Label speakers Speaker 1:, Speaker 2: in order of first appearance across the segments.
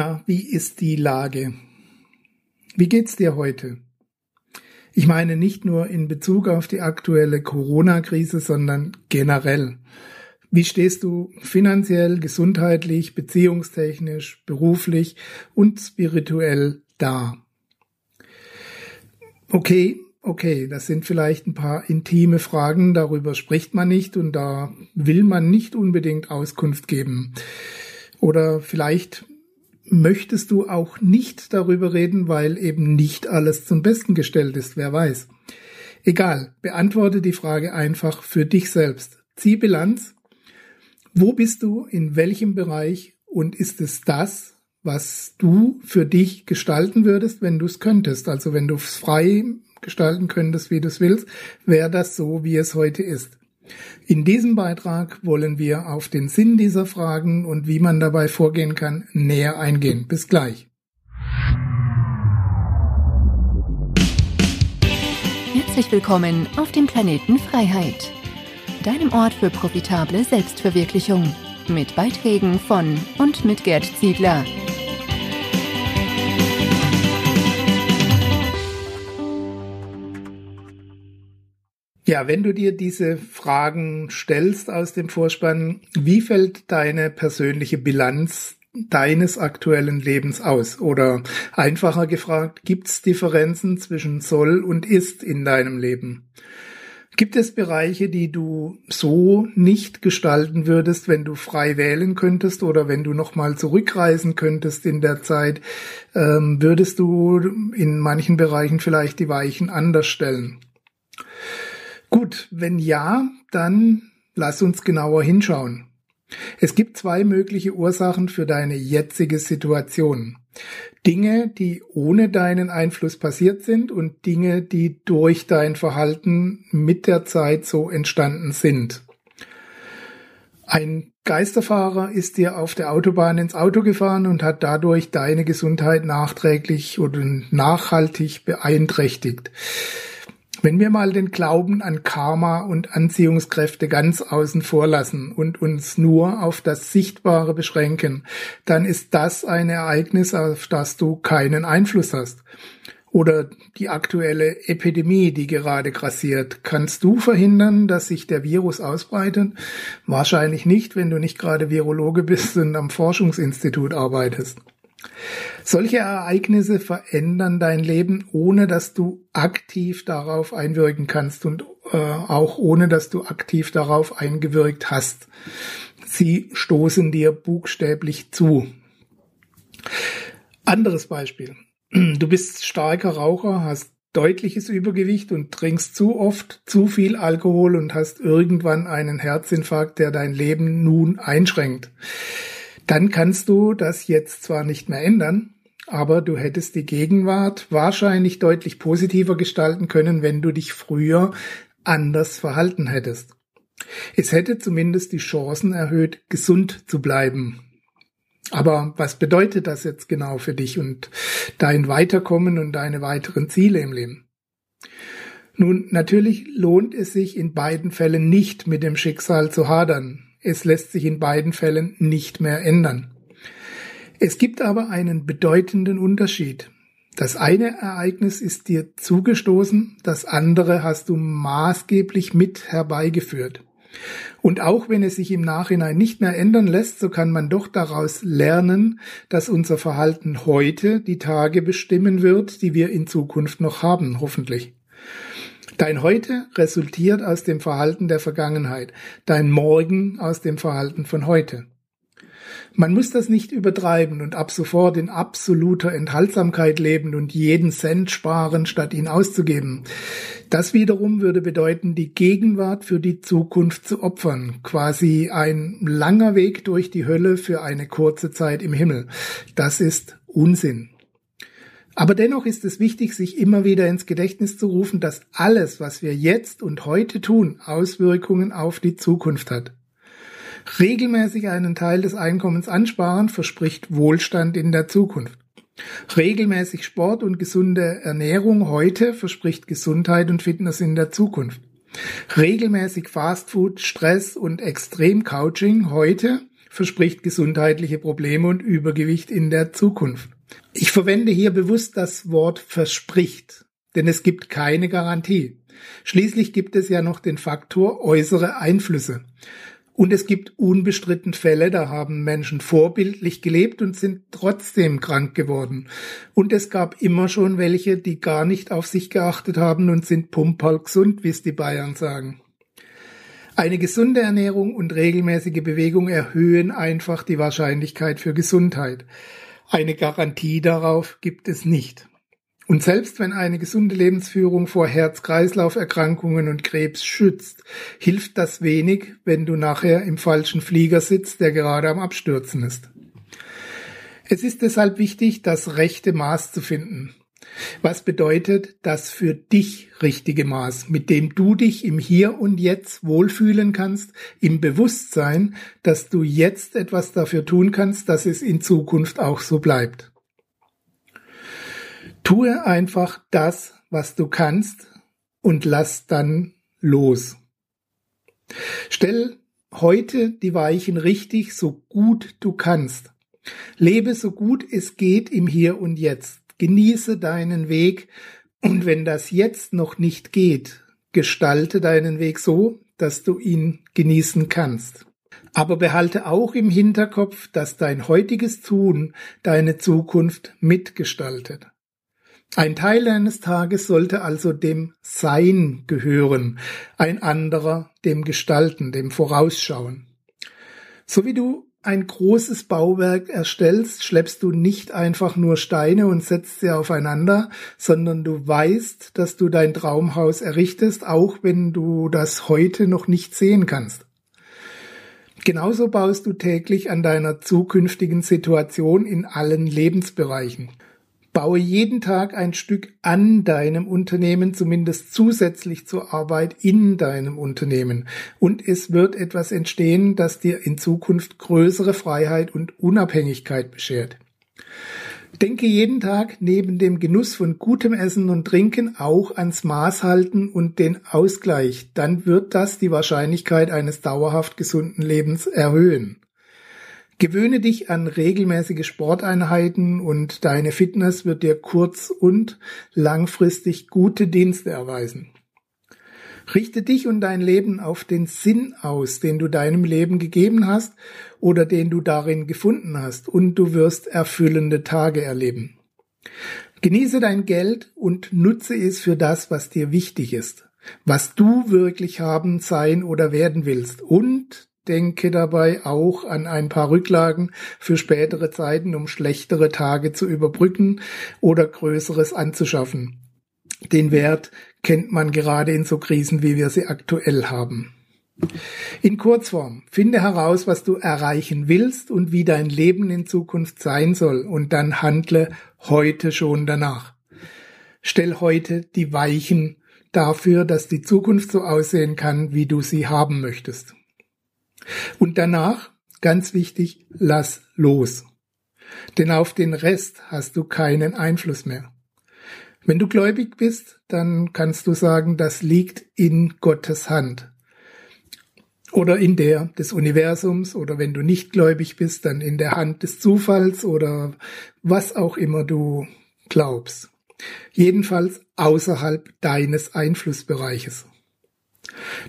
Speaker 1: Na, wie ist die Lage? Wie geht's dir heute? Ich meine nicht nur in Bezug auf die aktuelle Corona-Krise, sondern generell. Wie stehst du finanziell, gesundheitlich, beziehungstechnisch, beruflich und spirituell da? Okay, okay, das sind vielleicht ein paar intime Fragen, darüber spricht man nicht und da will man nicht unbedingt Auskunft geben. Oder vielleicht möchtest du auch nicht darüber reden, weil eben nicht alles zum Besten gestellt ist, wer weiß. Egal, beantworte die Frage einfach für dich selbst. Zieh Bilanz. Wo bist du, in welchem Bereich und ist es das, was du für dich gestalten würdest, wenn du es könntest? Also wenn du es frei gestalten könntest, wie du es willst, wäre das so, wie es heute ist. In diesem Beitrag wollen wir auf den Sinn dieser Fragen und wie man dabei vorgehen kann näher eingehen. Bis gleich.
Speaker 2: Herzlich willkommen auf dem Planeten Freiheit, deinem Ort für profitable Selbstverwirklichung, mit Beiträgen von und mit Gerd Ziegler.
Speaker 1: Ja, wenn du dir diese Fragen stellst aus dem Vorspann, wie fällt deine persönliche Bilanz deines aktuellen Lebens aus? Oder einfacher gefragt, gibt es Differenzen zwischen soll und ist in deinem Leben? Gibt es Bereiche, die du so nicht gestalten würdest, wenn du frei wählen könntest oder wenn du nochmal zurückreisen könntest in der Zeit? Ähm, würdest du in manchen Bereichen vielleicht die Weichen anders stellen? Gut, wenn ja, dann lass uns genauer hinschauen. Es gibt zwei mögliche Ursachen für deine jetzige Situation. Dinge, die ohne deinen Einfluss passiert sind und Dinge, die durch dein Verhalten mit der Zeit so entstanden sind. Ein Geisterfahrer ist dir auf der Autobahn ins Auto gefahren und hat dadurch deine Gesundheit nachträglich oder nachhaltig beeinträchtigt. Wenn wir mal den Glauben an Karma und Anziehungskräfte ganz außen vor lassen und uns nur auf das Sichtbare beschränken, dann ist das ein Ereignis, auf das du keinen Einfluss hast. Oder die aktuelle Epidemie, die gerade grassiert. Kannst du verhindern, dass sich der Virus ausbreitet? Wahrscheinlich nicht, wenn du nicht gerade Virologe bist und am Forschungsinstitut arbeitest. Solche Ereignisse verändern dein Leben, ohne dass du aktiv darauf einwirken kannst und äh, auch ohne dass du aktiv darauf eingewirkt hast. Sie stoßen dir buchstäblich zu. Anderes Beispiel. Du bist starker Raucher, hast deutliches Übergewicht und trinkst zu oft zu viel Alkohol und hast irgendwann einen Herzinfarkt, der dein Leben nun einschränkt dann kannst du das jetzt zwar nicht mehr ändern, aber du hättest die Gegenwart wahrscheinlich deutlich positiver gestalten können, wenn du dich früher anders verhalten hättest. Es hätte zumindest die Chancen erhöht, gesund zu bleiben. Aber was bedeutet das jetzt genau für dich und dein Weiterkommen und deine weiteren Ziele im Leben? Nun, natürlich lohnt es sich in beiden Fällen nicht mit dem Schicksal zu hadern. Es lässt sich in beiden Fällen nicht mehr ändern. Es gibt aber einen bedeutenden Unterschied. Das eine Ereignis ist dir zugestoßen, das andere hast du maßgeblich mit herbeigeführt. Und auch wenn es sich im Nachhinein nicht mehr ändern lässt, so kann man doch daraus lernen, dass unser Verhalten heute die Tage bestimmen wird, die wir in Zukunft noch haben, hoffentlich. Dein Heute resultiert aus dem Verhalten der Vergangenheit, dein Morgen aus dem Verhalten von heute. Man muss das nicht übertreiben und ab sofort in absoluter Enthaltsamkeit leben und jeden Cent sparen, statt ihn auszugeben. Das wiederum würde bedeuten, die Gegenwart für die Zukunft zu opfern, quasi ein langer Weg durch die Hölle für eine kurze Zeit im Himmel. Das ist Unsinn. Aber dennoch ist es wichtig, sich immer wieder ins Gedächtnis zu rufen, dass alles, was wir jetzt und heute tun, Auswirkungen auf die Zukunft hat. Regelmäßig einen Teil des Einkommens ansparen verspricht Wohlstand in der Zukunft. Regelmäßig Sport und gesunde Ernährung heute verspricht Gesundheit und Fitness in der Zukunft. Regelmäßig Fastfood, Stress und Extremcouching heute verspricht gesundheitliche Probleme und Übergewicht in der Zukunft. Ich verwende hier bewusst das Wort verspricht, denn es gibt keine Garantie. Schließlich gibt es ja noch den Faktor äußere Einflüsse. Und es gibt unbestritten Fälle, da haben Menschen vorbildlich gelebt und sind trotzdem krank geworden. Und es gab immer schon welche, die gar nicht auf sich geachtet haben und sind pumperl gesund, wie es die Bayern sagen. Eine gesunde Ernährung und regelmäßige Bewegung erhöhen einfach die Wahrscheinlichkeit für Gesundheit. Eine Garantie darauf gibt es nicht. Und selbst wenn eine gesunde Lebensführung vor Herz-Kreislauf-Erkrankungen und Krebs schützt, hilft das wenig, wenn du nachher im falschen Flieger sitzt, der gerade am Abstürzen ist. Es ist deshalb wichtig, das rechte Maß zu finden. Was bedeutet das für dich richtige Maß, mit dem du dich im Hier und Jetzt wohlfühlen kannst, im Bewusstsein, dass du jetzt etwas dafür tun kannst, dass es in Zukunft auch so bleibt. Tue einfach das, was du kannst und lass dann los. Stell heute die Weichen richtig, so gut du kannst. Lebe so gut es geht im Hier und Jetzt. Genieße deinen Weg und wenn das jetzt noch nicht geht, gestalte deinen Weg so, dass du ihn genießen kannst. Aber behalte auch im Hinterkopf, dass dein heutiges Tun deine Zukunft mitgestaltet. Ein Teil eines Tages sollte also dem Sein gehören, ein anderer dem Gestalten, dem Vorausschauen. So wie du ein großes Bauwerk erstellst, schleppst du nicht einfach nur Steine und setzt sie aufeinander, sondern du weißt, dass du dein Traumhaus errichtest, auch wenn du das heute noch nicht sehen kannst. Genauso baust du täglich an deiner zukünftigen Situation in allen Lebensbereichen. Baue jeden Tag ein Stück an deinem Unternehmen, zumindest zusätzlich zur Arbeit in deinem Unternehmen. Und es wird etwas entstehen, das dir in Zukunft größere Freiheit und Unabhängigkeit beschert. Denke jeden Tag neben dem Genuss von gutem Essen und Trinken auch ans Maß halten und den Ausgleich. Dann wird das die Wahrscheinlichkeit eines dauerhaft gesunden Lebens erhöhen. Gewöhne dich an regelmäßige Sporteinheiten und deine Fitness wird dir kurz- und langfristig gute Dienste erweisen. Richte dich und dein Leben auf den Sinn aus, den du deinem Leben gegeben hast oder den du darin gefunden hast, und du wirst erfüllende Tage erleben. Genieße dein Geld und nutze es für das, was dir wichtig ist, was du wirklich haben, sein oder werden willst und denke dabei auch an ein paar Rücklagen für spätere Zeiten, um schlechtere Tage zu überbrücken oder Größeres anzuschaffen. Den Wert kennt man gerade in so Krisen, wie wir sie aktuell haben. In Kurzform, finde heraus, was du erreichen willst und wie dein Leben in Zukunft sein soll und dann handle heute schon danach. Stell heute die Weichen dafür, dass die Zukunft so aussehen kann, wie du sie haben möchtest. Und danach, ganz wichtig, lass los. Denn auf den Rest hast du keinen Einfluss mehr. Wenn du gläubig bist, dann kannst du sagen, das liegt in Gottes Hand. Oder in der des Universums, oder wenn du nicht gläubig bist, dann in der Hand des Zufalls oder was auch immer du glaubst. Jedenfalls außerhalb deines Einflussbereiches.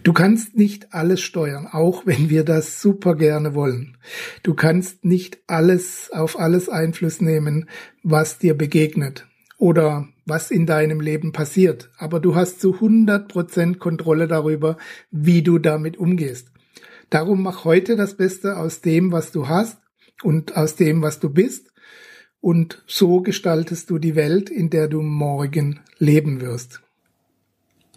Speaker 1: Du kannst nicht alles steuern, auch wenn wir das super gerne wollen. Du kannst nicht alles auf alles Einfluss nehmen, was dir begegnet oder was in deinem Leben passiert. Aber du hast zu 100 Prozent Kontrolle darüber, wie du damit umgehst. Darum mach heute das Beste aus dem, was du hast und aus dem, was du bist. Und so gestaltest du die Welt, in der du morgen leben wirst.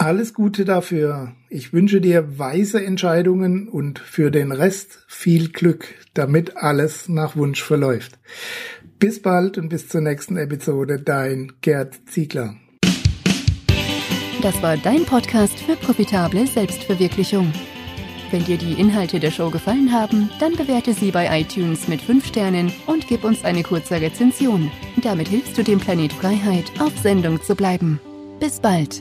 Speaker 1: Alles Gute dafür. Ich wünsche dir weise Entscheidungen und für den Rest viel Glück, damit alles nach Wunsch verläuft. Bis bald und bis zur nächsten Episode. Dein Gerd Ziegler.
Speaker 2: Das war dein Podcast für profitable Selbstverwirklichung. Wenn dir die Inhalte der Show gefallen haben, dann bewerte sie bei iTunes mit 5 Sternen und gib uns eine kurze Rezension. Damit hilfst du dem Planet Freiheit, auf Sendung zu bleiben. Bis bald.